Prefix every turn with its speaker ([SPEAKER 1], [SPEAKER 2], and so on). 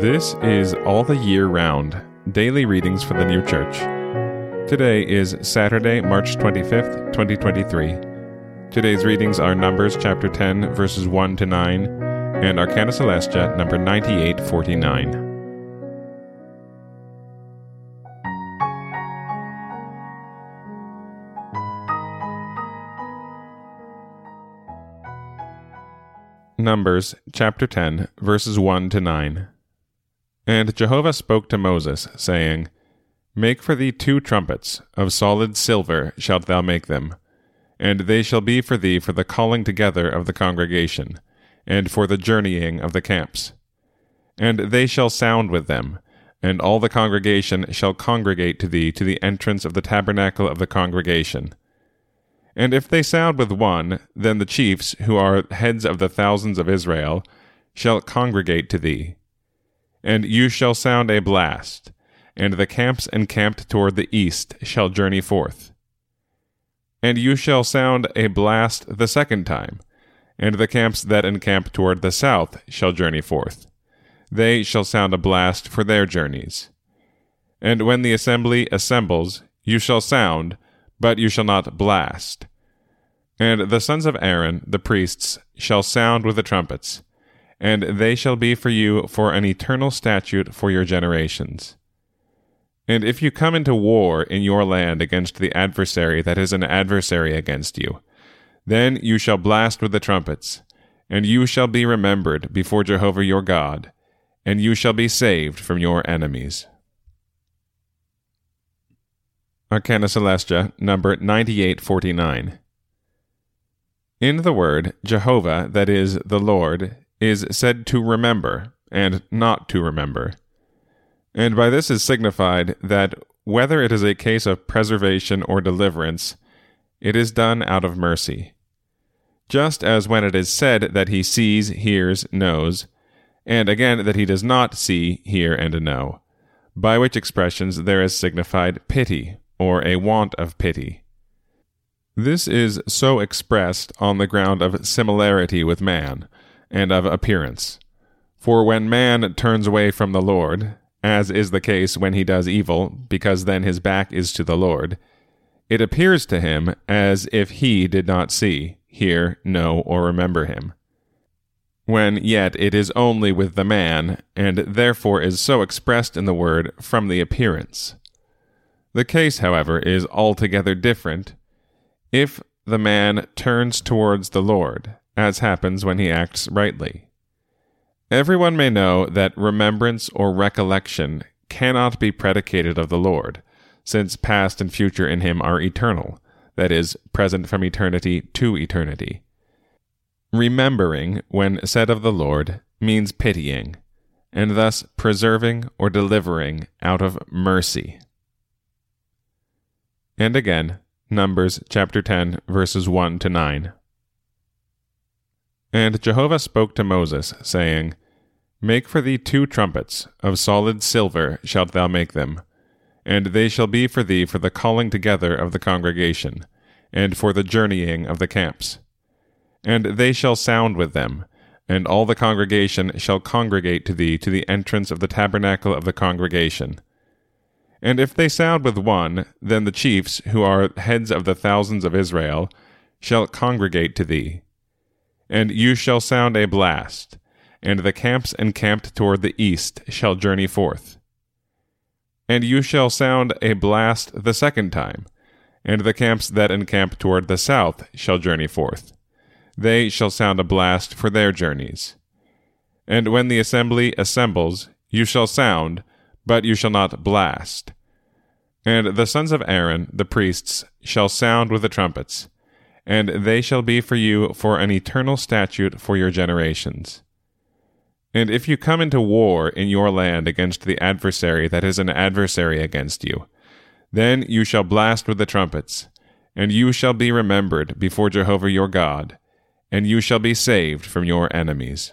[SPEAKER 1] This is All the Year Round Daily Readings for the New Church. Today is Saturday, March 25th, 2023. Today's readings are Numbers chapter 10, verses 1 to 9, and Arcana Coelestia, number 9849. Numbers chapter 10, verses 1 to 9. And Jehovah spoke to Moses, saying, Make for thee two trumpets, of solid silver shalt thou make them, and they shall be for thee for the calling together of the congregation, and for the journeying of the camps. And they shall sound with them, and all the congregation shall congregate to thee to the entrance of the tabernacle of the congregation and if they sound with one, then the chiefs, who are heads of the thousands of Israel, shall congregate to thee. And you shall sound a blast, and the camps encamped toward the east shall journey forth. And you shall sound a blast the second time, and the camps that encamp toward the south shall journey forth. They shall sound a blast for their journeys. And when the assembly assembles, you shall sound, but you shall not blast. And the sons of Aaron, the priests, shall sound with the trumpets, and they shall be for you for an eternal statute for your generations. And if you come into war in your land against the adversary that is an adversary against you, then you shall blast with the trumpets, and you shall be remembered before Jehovah your God, and you shall be saved from your enemies. Arcana Coelestia, number 9849. In the word, Jehovah, that is, the Lord, is said to remember, and not to remember. And by this is signified that whether it is a case of preservation or deliverance, it is done out of mercy. Just as when it is said that he sees, hears, knows, and again that he does not see, hear, and know, by which expressions there is signified pity or a want of pity. This is so expressed on the ground of similarity with man, and of appearance. For when man turns away from the Lord, as is the case when he does evil, because then his back is to the Lord, it appears to him as if he did not see, hear, know, or remember him. When yet it is only with the man, and therefore is so expressed in the word from the appearance. The case, however, is altogether different if the man turns towards the Lord, as happens when he acts rightly. Everyone may know that remembrance or recollection cannot be predicated of the Lord, since past and future in him are eternal, that is, present from eternity to eternity. Remembering, when said of the Lord, means pitying, and thus preserving or delivering out of mercy. And again, Numbers chapter 10, verses 1 to 9. And Jehovah spoke to Moses, saying, Make for thee two trumpets, of solid silver shalt thou make them, and they shall be for thee for the calling together of the congregation, and for the journeying of the camps. And they shall sound with them, and all the congregation shall congregate to thee to the entrance of the tabernacle of the congregation and if they sound with one, then the chiefs, who are heads of the thousands of Israel, shall congregate to thee. And you shall sound a blast, and the camps encamped toward the east shall journey forth. And you shall sound a blast the second time, and the camps that encamp toward the south shall journey forth. They shall sound a blast for their journeys. And when the assembly assembles, you shall sound, but you shall not blast. And the sons of Aaron, the priests, shall sound with the trumpets, and they shall be for you for an eternal statute for your generations. And if you come into war in your land against the adversary that is an adversary against you, then you shall blast with the trumpets, and you shall be remembered before Jehovah your God, and you shall be saved from your enemies.